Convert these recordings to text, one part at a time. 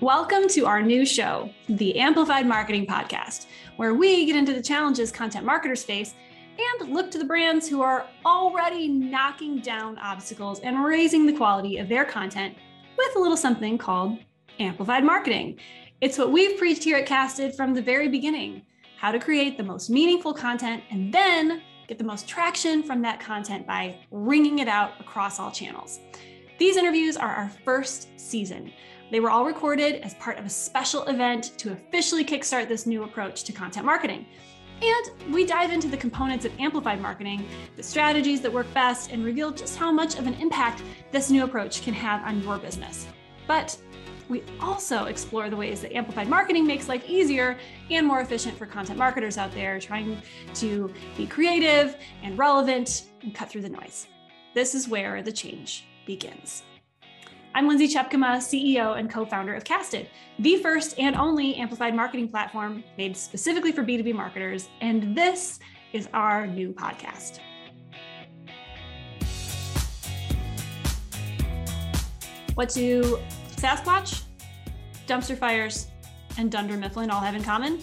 Welcome to our new show, the Amplified Marketing Podcast, where we get into the challenges content marketers face and look to the brands who are already knocking down obstacles and raising the quality of their content with a little something called amplified marketing. It's what we've preached here at Casted from the very beginning how to create the most meaningful content and then get the most traction from that content by wringing it out across all channels. These interviews are our first season. They were all recorded as part of a special event to officially kickstart this new approach to content marketing. And we dive into the components of amplified marketing, the strategies that work best, and reveal just how much of an impact this new approach can have on your business. But we also explore the ways that amplified marketing makes life easier and more efficient for content marketers out there trying to be creative and relevant and cut through the noise. This is where the change begins. I'm Lindsay Tjepkema, CEO and co founder of Casted, the first and only amplified marketing platform made specifically for B2B marketers. And this is our new podcast. What do Saxsquatch, dumpster fires, and Dunder Mifflin all have in common?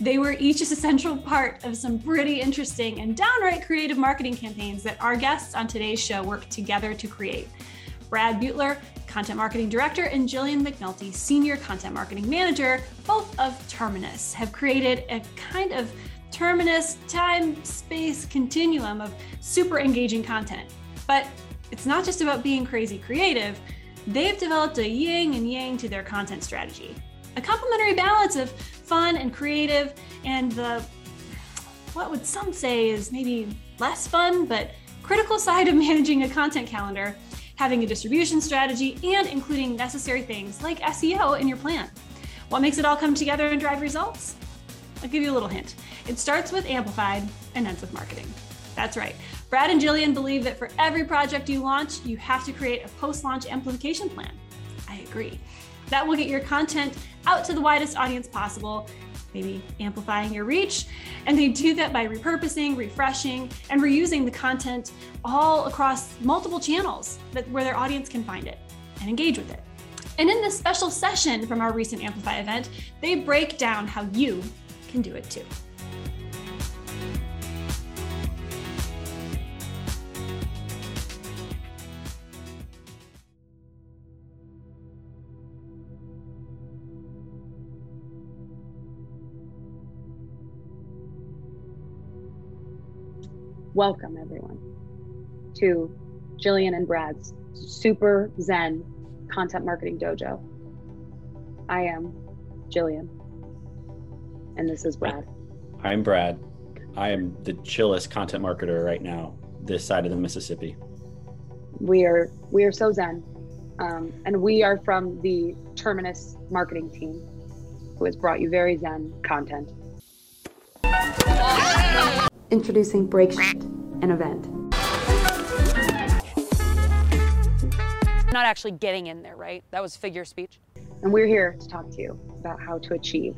They were each a central part of some pretty interesting and downright creative marketing campaigns that our guests on today's show worked together to create. Brad Beutler, Content Marketing Director, and Jillian MacNulty, Senior Content Marketing Manager, both of Terminus, have created a kind of Terminus time space continuum of super engaging content. But it's not just about being crazy creative, they've developed a yin and yang to their content strategy. A complementary balance of fun and creative, and the what would some say is maybe less fun, but critical side of managing a content calendar, having a distribution strategy, and including necessary things like SEO in your plan. What makes it all come together and drive results? I'll give you a little hint. It starts with amplified and ends with marketing. That's right. Brad and Jillian believe that for every project you launch, you have to create a post launch amplification plan. I agree. That will get your content out to the widest audience possible, maybe amplifying your reach. And they do that by repurposing, refreshing, and reusing the content all across multiple channels that, where their audience can find it and engage with it. And in this special session from our recent Amplify event, they break down how you can do it too. Welcome, everyone, to Jillian and Brad's Super Zen Content Marketing Dojo. I am Jillian, and this is Brad. I'm Brad. I am the chillest content marketer right now, this side of the Mississippi. We are we are so zen, um, and we are from the Terminus marketing team, who has brought you very zen content. Introducing Break Shit, an event. Not actually getting in there, right? That was figure speech. And we're here to talk to you about how to achieve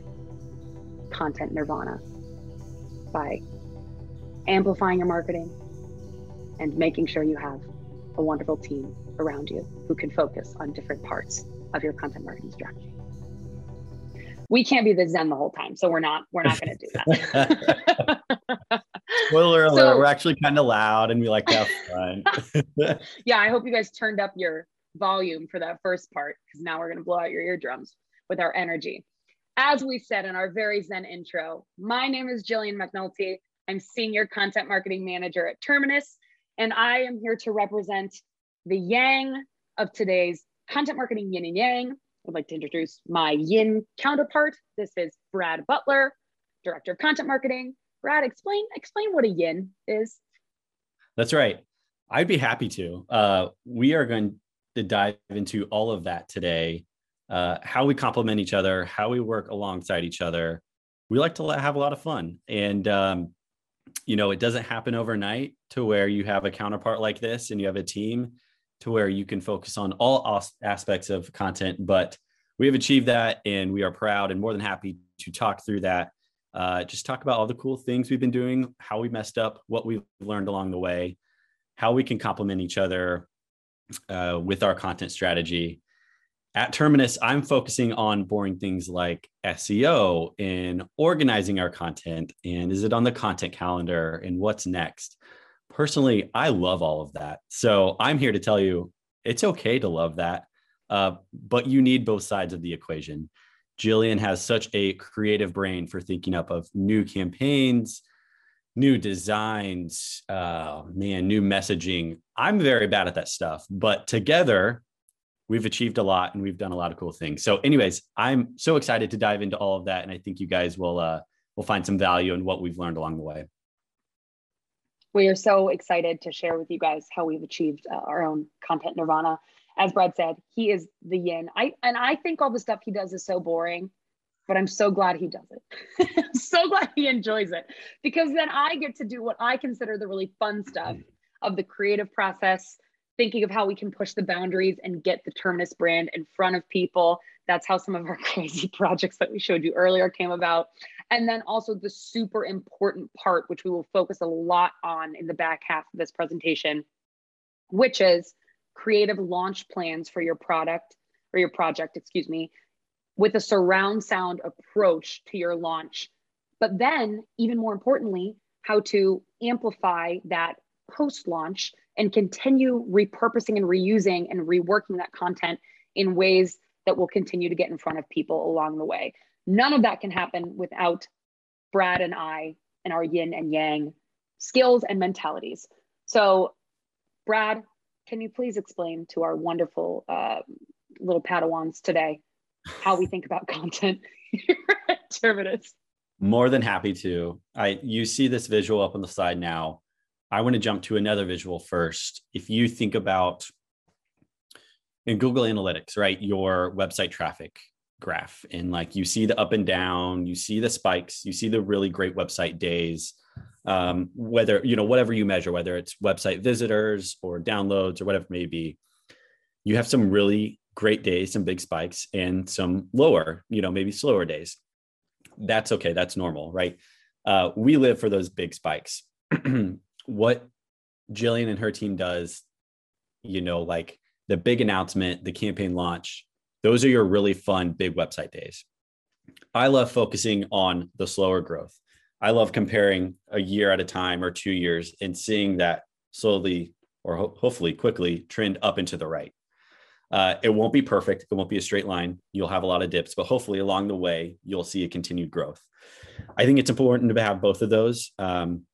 content nirvana by amplifying your marketing and making sure you have a wonderful team around you who can focus on different parts of your content marketing strategy. We can't be the Zen the whole time, so we're not we're not going to do that. Spoiler alert, so, we're actually kind of loud and we like to have fun. yeah, I hope you guys turned up your volume for that first part because now we're going to blow out your eardrums with our energy. As we said in our very Zen intro, my name is Jillian MacNulty. I'm Senior Content Marketing Manager at Terminus, and I am here to represent the yang of today's content marketing yin and yang. I'd like to introduce my yin counterpart. This is Brad Beutler, Director of Content Marketing Brad, explain explain what a yin is. That's right. I'd be happy to. Uh, we are going to dive into all of that today. Uh, how we complement each other, how we work alongside each other. We like to have a lot of fun, and um, you know, it doesn't happen overnight to where you have a counterpart like this and you have a team to where you can focus on all aspects of content. But we have achieved that, and we are proud and more than happy to talk through that uh, just talk about all the cool things we've been doing, how we messed up, what we've learned along the way, how we can complement each other, uh, with our content strategy. At Terminus, I'm focusing on boring things like SEO and organizing our content and is it on the content calendar and what's next. Personally, I love all of that. So I'm here to tell you it's okay to love that, uh, but you need both sides of the equation. Jillian has such a creative brain for thinking up of new campaigns, new designs, uh, man, new messaging. I'm very bad at that stuff, but together we've achieved a lot and we've done a lot of cool things. So, anyways, I'm so excited to dive into all of that, and I think you guys will uh, will find some value in what we've learned along the way. We are so excited to share with you guys how we've achieved uh, our own content nirvana. As Brad said, he is the yin. I and I think all the stuff he does is so boring but I'm so glad he does it. So glad he enjoys it because then I get to do what I consider the really fun stuff of the creative process, thinking of how we can push the boundaries and get the Terminus brand in front of people. That's how some of our crazy projects that we showed you earlier came about. And then also the super important part, which we will focus a lot on in the back half of this presentation, which is creative launch plans for your product or your project, excuse me, with a surround sound approach to your launch. But then, even more importantly, how to amplify that post launch and continue repurposing and reusing and reworking that content in ways that will continue to get in front of people along the way. None of that can happen without Brad and I and our yin and yang skills and mentalities. So, Brad, can you please explain to our wonderful uh, little Padawans today how we think about content here at Terminus. More than happy to. I you see this visual up on the side now. I want to jump to another visual first. If you think about in Google Analytics, right, your website traffic graph, and like you see the up and down, you see the spikes, you see the really great website days, um, whether you know whatever you measure, whether it's website visitors or downloads or whatever it may be, you have some really great days, some big spikes, and some lower, you know, maybe slower days. That's okay. That's normal, right? Uh, we live for those big spikes. what Jillian and her team does, you know, like the big announcement, the campaign launch, those are your really fun big website days. I love focusing on the slower growth. I love comparing a year at a time or two years and seeing that slowly or ho- hopefully quickly trend up into the right. Uh, it won't be perfect. It won't be a straight line. You'll have a lot of dips, but hopefully along the way, you'll see a continued growth. I think it's important to have both of those. Um,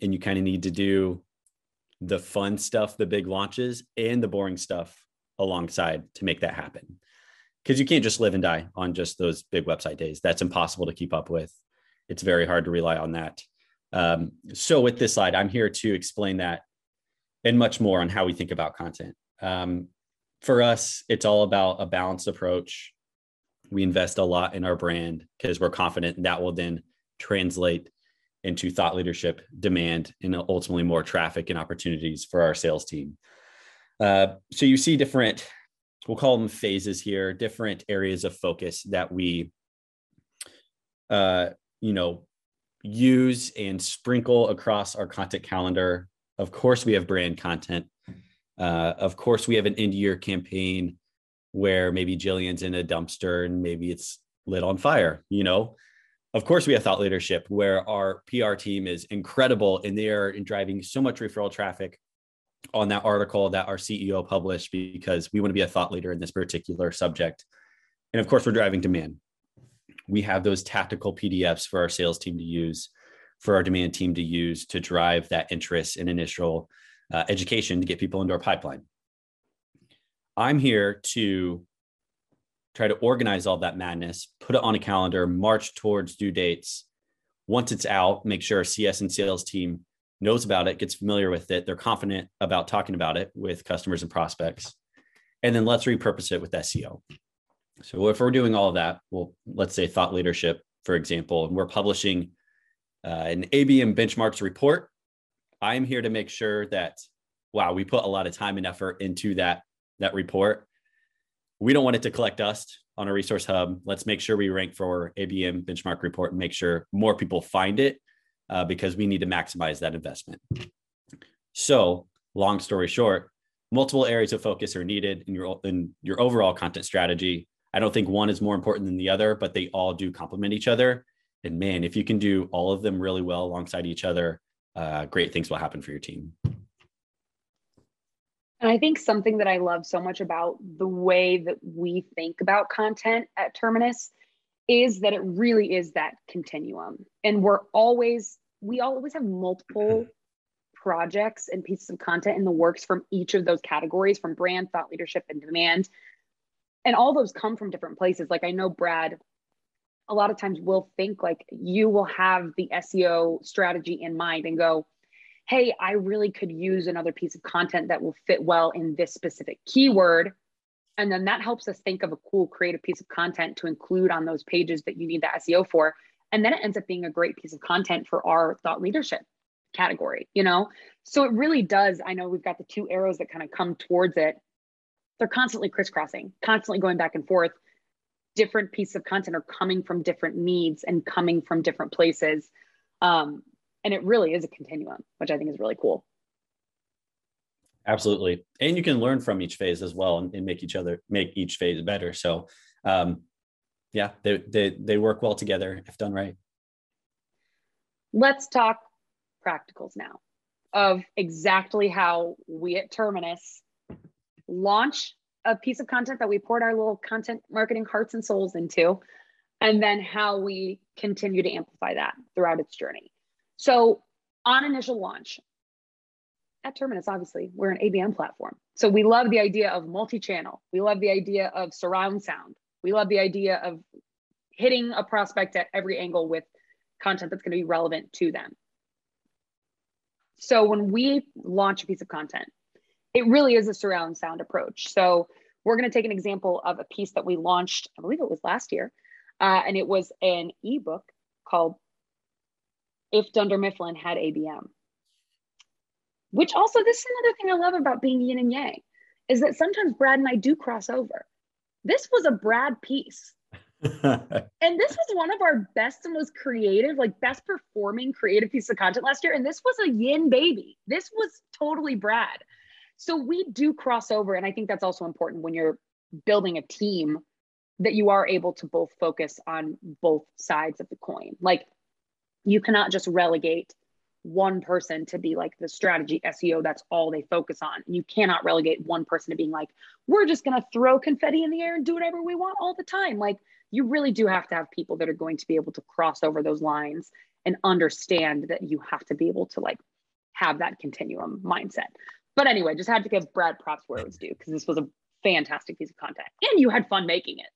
and you kind of need to do the fun stuff, the big launches, and the boring stuff alongside to make that happen. Because you can't just live and die on just those big website days. That's impossible to keep up with. It's very hard to rely on that. Um, so, with this slide, I'm here to explain that and much more on how we think about content. Um, for us, it's all about a balanced approach. We invest a lot in our brand because we're confident that will then translate into thought leadership, demand, and ultimately more traffic and opportunities for our sales team. Uh, so you see different, we'll call them phases here, different areas of focus that we, uh, you know, use and sprinkle across our content calendar. Of course, we have brand content. Uh, of course, we have an end year campaign where maybe Jillian's in a dumpster and maybe it's lit on fire, you know? Of course, we have thought leadership where our PR team is incredible and they are driving so much referral traffic on that article that our CEO published because we want to be a thought leader in this particular subject. And of course, we're driving demand. We have those tactical PDFs for our sales team to use, for our demand team to use to drive that interest and initial uh, education to get people into our pipeline. I'm here to try to organize all that madness, put it on a calendar, march towards due dates. Once it's out, make sure our CS and sales team knows about it, gets familiar with it, they're confident about talking about it with customers and prospects. And then let's repurpose it with SEO. So if we're doing all of that, well, let's say thought leadership, for example, and we're publishing uh, an ABM benchmarks report I'm here to make sure that wow, we put a lot of time and effort into that that report. We don't want it to collect dust on a resource hub. Let's make sure we rank for ABM benchmark report and make sure more people find it uh, because we need to maximize that investment. So, long story short, multiple areas of focus are needed in your in your overall content strategy. I don't think one is more important than the other, but they all do complement each other. And man, if you can do all of them really well alongside each other, uh, great things will happen for your team. And I think something that I love so much about the way that we think about content at Terminus is that it really is that continuum. And we're always, we always have multiple projects and pieces of content in the works from each of those categories from brand, thought leadership, and demand. And all those come from different places. Like I know Brad, a lot of times will think like you will have the SEO strategy in mind and go, hey, I really could use another piece of content that will fit well in this specific keyword. And then that helps us think of a cool creative piece of content to include on those pages that you need the SEO for. And then it ends up being a great piece of content for our thought leadership category, you know? So it really does. I know we've got the two arrows that kind of come towards it. They're constantly crisscrossing, constantly going back and forth. Different pieces of content are coming from different needs and coming from different places. Um, and it really is a continuum which i think is really cool absolutely and you can learn from each phase as well and, and make each other make each phase better so um, yeah they, they they work well together if done right let's talk practicals now of exactly how we at terminus launch a piece of content that we poured our little content marketing hearts and souls into and then how we continue to amplify that throughout its journey so on initial launch, at Terminus, obviously, we're an ABM platform. So we love the idea of multi-channel. We love the idea of surround sound. We love the idea of hitting a prospect at every angle with content that's going to be relevant to them. So when we launch a piece of content, it really is a surround sound approach. So we're going to take an example of a piece that we launched, I believe it was last year, uh, and it was an ebook called if Dunder Mifflin had ABM. Which also, this is another thing I love about being yin and yang, is that sometimes Brad and I do cross over. This was a Brad piece. and this was one of our best and most creative, like best performing creative piece of content last year. And this was a yin baby. This was totally Brad. So we do cross over. And I think that's also important when you're building a team that you are able to both focus on both sides of the coin. Like you cannot just relegate one person to be like the strategy SEO, that's all they focus on. You cannot relegate one person to being like, we're just going to throw confetti in the air and do whatever we want all the time. Like, you really do have to have people that are going to be able to cross over those lines and understand that you have to be able to like have that continuum mindset. But anyway, just had to give Brad props where it was due because this was a fantastic piece of content and you had fun making it.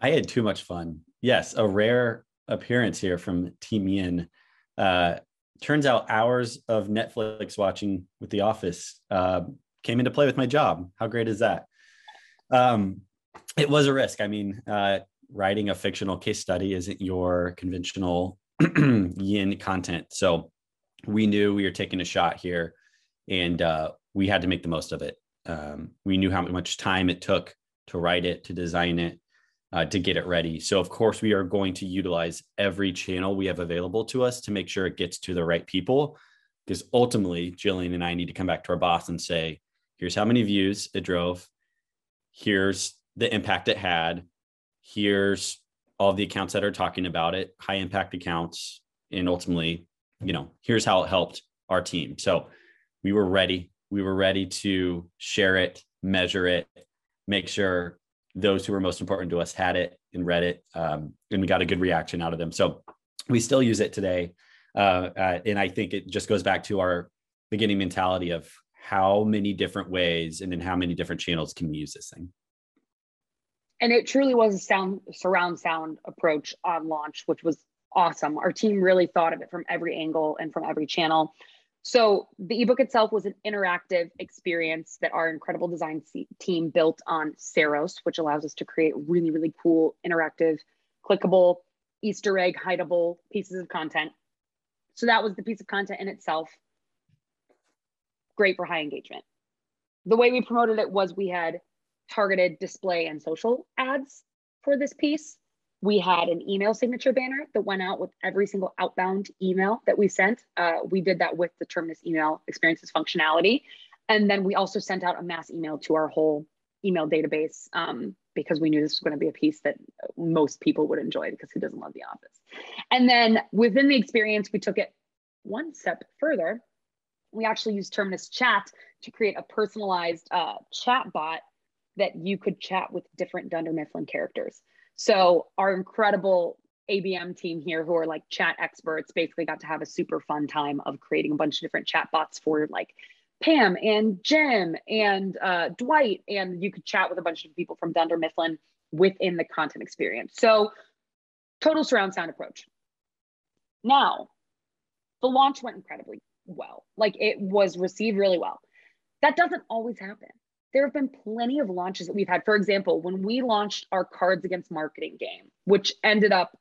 I had too much fun. Yes, a rare appearance here from Team Yin. Uh, turns out hours of Netflix watching with The Office uh, came into play with my job. How great is that? Um, it was a risk. I mean, uh, writing a fictional case study isn't your conventional yin content. So we knew we were taking a shot here and uh, we had to make the most of it. Um, we knew how much time it took to write it, to design it, uh, to get it ready. So, of course, we are going to utilize every channel we have available to us to make sure it gets to the right people. Because ultimately, Jillian and I need to come back to our boss and say, here's how many views it drove. Here's the impact it had. Here's all the accounts that are talking about it, high impact accounts. And ultimately, you know, here's how it helped our team. So we were ready. We were ready to share it, measure it, make sure those who were most important to us had it and read it, um, and we got a good reaction out of them. So we still use it today, uh, uh, and I think it just goes back to our beginning mentality of how many different ways and in how many different channels can we use this thing. And it truly was a sound surround sound approach on launch, which was awesome. Our team really thought of it from every angle and from every channel. So the ebook itself was an interactive experience that our incredible design team built on Ceros, which allows us to create really, really cool, interactive, clickable, Easter egg hideable pieces of content. So that was the piece of content in itself. Great for high engagement. The way we promoted it was we had targeted display and social ads for this piece we had an email signature banner that went out with every single outbound email that we sent. Uh, we did that with the Terminus email experiences functionality. And then we also sent out a mass email to our whole email database um, because we knew this was going to be a piece that most people would enjoy because who doesn't love The Office? And then within the experience, we took it one step further. We actually used Terminus Chat to create a personalized uh, chat bot that you could chat with different Dunder Mifflin characters. So our incredible ABM team here who are like chat experts basically got to have a super fun time of creating a bunch of different chat bots for like Pam and Jim and uh, Dwight, and you could chat with a bunch of people from Dunder Mifflin within the content experience. So, total surround sound approach. Now, the launch went incredibly well. Like it was received really well. That doesn't always happen. There have been plenty of launches that we've had. For example, when we launched our Cards Against Marketing game, which ended up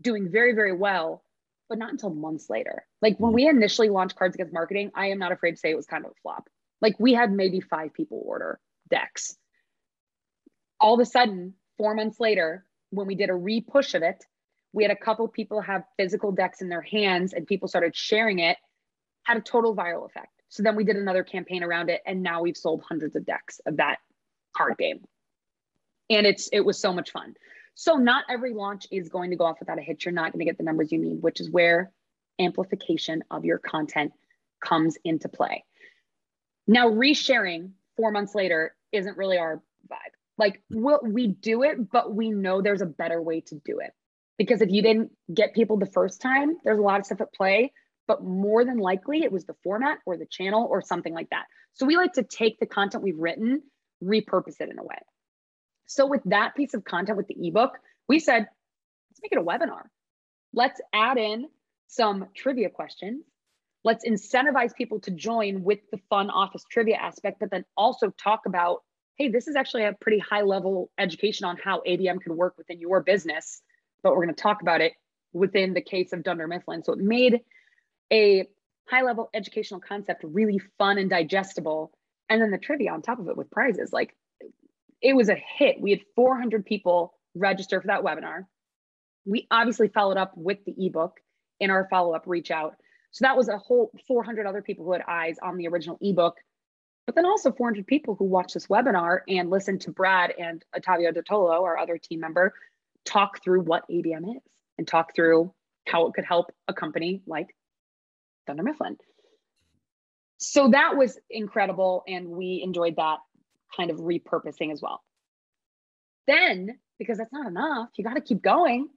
doing very, very well, but not until months later. Like when hmm. we initially launched Cards Against Marketing, I am not afraid to say it was kind of a flop. Like we had maybe five people order decks. All of a sudden, four months later, when we did a repush of it, we had a couple people have physical decks in their hands and people started sharing it, had a total viral effect. So then we did another campaign around it, and now we've sold hundreds of decks of that card game. And it's it was so much fun. So not every launch is going to go off without a hitch. You're not going to get the numbers you need, which is where amplification of your content comes into play. Now, resharing four months later isn't really our vibe. Like we'll, we do it, but we know there's a better way to do it. Because if you didn't get people the first time, there's a lot of stuff at play, but more than likely it was the format or the channel or something like that. So we like to take the content we've written, repurpose it in a way. So with that piece of content with the ebook, we said, let's make it a webinar. Let's add in some trivia questions. Let's incentivize people to join with the fun office trivia aspect, but then also talk about, hey, this is actually a pretty high level education on how ABM can work within your business, but we're going to talk about it within the case of Dunder Mifflin. So it made a high level educational concept really fun and digestible. And then the trivia on top of it with prizes. Like it was a hit. We had 400 people register for that webinar. We obviously followed up with the ebook in our follow up reach out. So that was a whole 400 other people who had eyes on the original ebook, but then also 400 people who watched this webinar and listened to Brad and Ottavio Dottolo, our other team member, talk through what ABM is and talk through how it could help a company like Dunder Mifflin. So that was incredible, and we enjoyed that kind of repurposing as well. Then, because that's not enough, you got to keep going.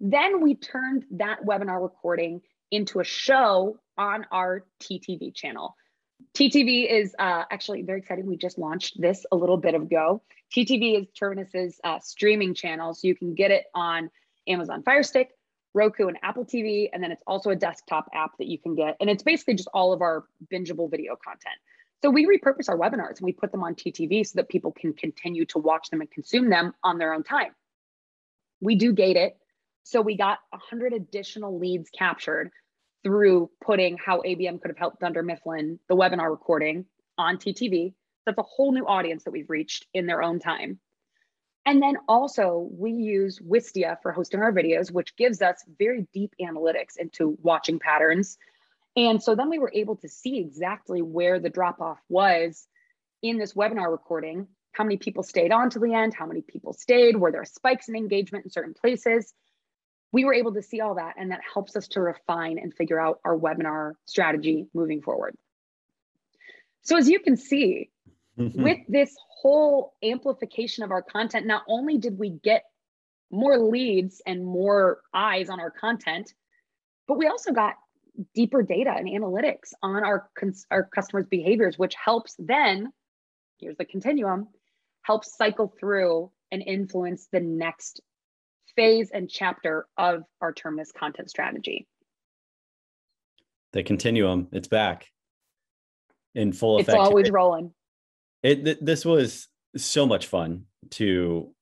Then we turned that webinar recording into a show on our TTV channel. TTV is uh, actually very exciting. We just launched this a little bit ago. TTV is Terminus's uh, streaming channel, so you can get it on Amazon Fire Stick, Roku, and Apple TV, and then it's also a desktop app that you can get. And it's basically just all of our bingeable video content. So we repurpose our webinars and we put them on TTV so that people can continue to watch them and consume them on their own time. We do gate it. So we got 100 additional leads captured through putting how ABM could have helped Dunder Mifflin, the webinar recording on TTV. That's a whole new audience that we've reached in their own time. And then also we use Wistia for hosting our videos, which gives us very deep analytics into watching patterns and so then we were able to see exactly where the drop off was in this webinar recording. How many people stayed on to the end? How many people stayed? Were there spikes in engagement in certain places? We were able to see all that, and that helps us to refine and figure out our webinar strategy moving forward. So, as you can see, Mm-hmm. with this whole amplification of our content, not only did we get more leads and more eyes on our content, but we also got deeper data and analytics on our, our customers' behaviors, which helps then, here's the continuum, helps cycle through and influence the next phase and chapter of our Terminus content strategy. The continuum, it's back in full effect. It's always rolling. It, th- this was so much fun to,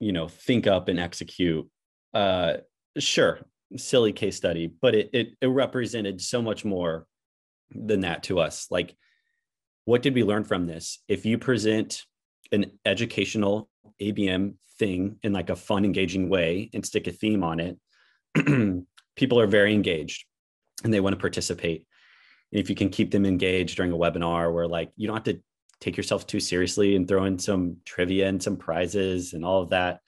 you know, think up and execute. Uh, sure, silly case study, but it, it, it represented so much more than that to us. Like, what did we learn from this? If you present an educational ABM thing in like a fun, engaging way and stick a theme on it, people are very engaged and they want to participate. And if you can keep them engaged during a webinar where like you don't have to take yourself too seriously and throw in some trivia and some prizes and all of that,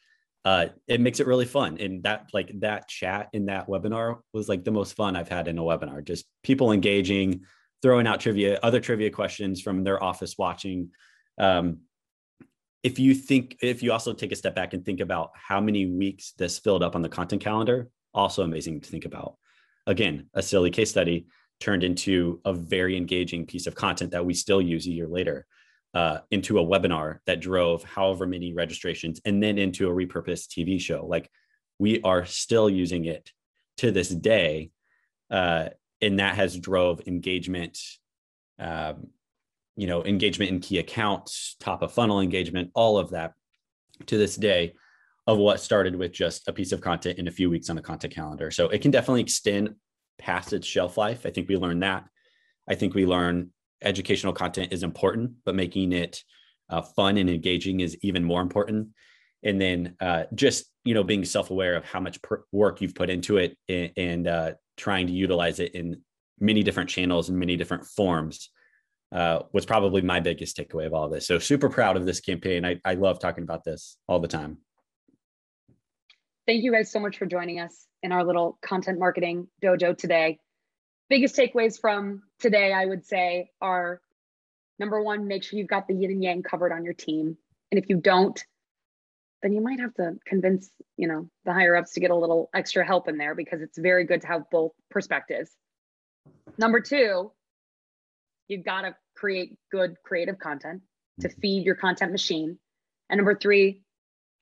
uh, it makes it really fun. And that like that chat in that webinar was like the most fun I've had in a webinar. Just people engaging, throwing out trivia, other trivia questions from their office watching. Um, if you think, if you also take a step back and think about how many weeks this filled up on the content calendar, also amazing to think about. Again, a silly case study turned into a very engaging piece of content that we still use a year later uh, into a webinar that drove however many registrations and then into a repurposed TV show. Like we are still using it to this day. Uh, and that has drove engagement, um, you know, engagement in key accounts, top of funnel engagement, all of that to this day of what started with just a piece of content in a few weeks on the content calendar. So it can definitely extend past its shelf life. I think we learned that. I think we learn educational content is important, but making it uh, fun and engaging is even more important. And then uh, just you know being self-aware of how much per- work you've put into it and, and uh, trying to utilize it in many different channels and many different forms uh, was probably my biggest takeaway of all this. So super proud of this campaign. I, I love talking about this all the time. Thank you guys so much for joining us in our little content marketing dojo today biggest takeaways from today, I would say, are number one, make sure you've got the yin and yang covered on your team. And if you don't, then you might have to convince, you know, the higher ups to get a little extra help in there because it's very good to have both perspectives. Number two, you've got to create good creative content to mm-hmm. feed your content machine. And number three,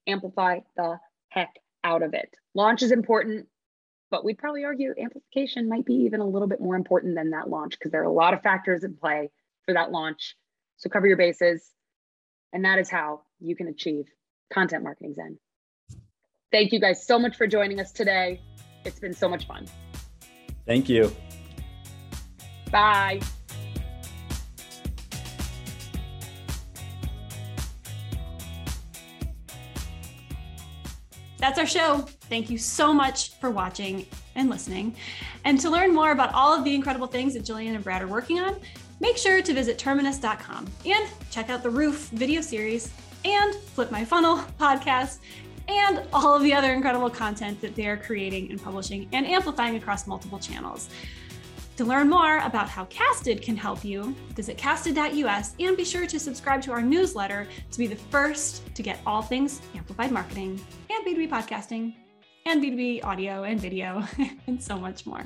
amplify the heck out of it. Launch is important but we'd probably argue amplification might be even a little bit more important than that launch because there are a lot of factors in play for that launch. So cover your bases. And that is how you can achieve content marketing Zen. Thank you guys so much for joining us today. It's been so much fun. Thank you. Bye. That's our show. Thank you so much for watching and listening. And to learn more about all of the incredible things that Jillian and Brad are working on, make sure to visit terminus.com and check out the Roof video series and Flip My Funnel podcast and all of the other incredible content that they are creating and publishing and amplifying across multiple channels. To learn more about how Casted can help you, visit casted.us and be sure to subscribe to our newsletter to be the first to get all things amplified marketing and B2B podcasting and B2B audio and video and so much more.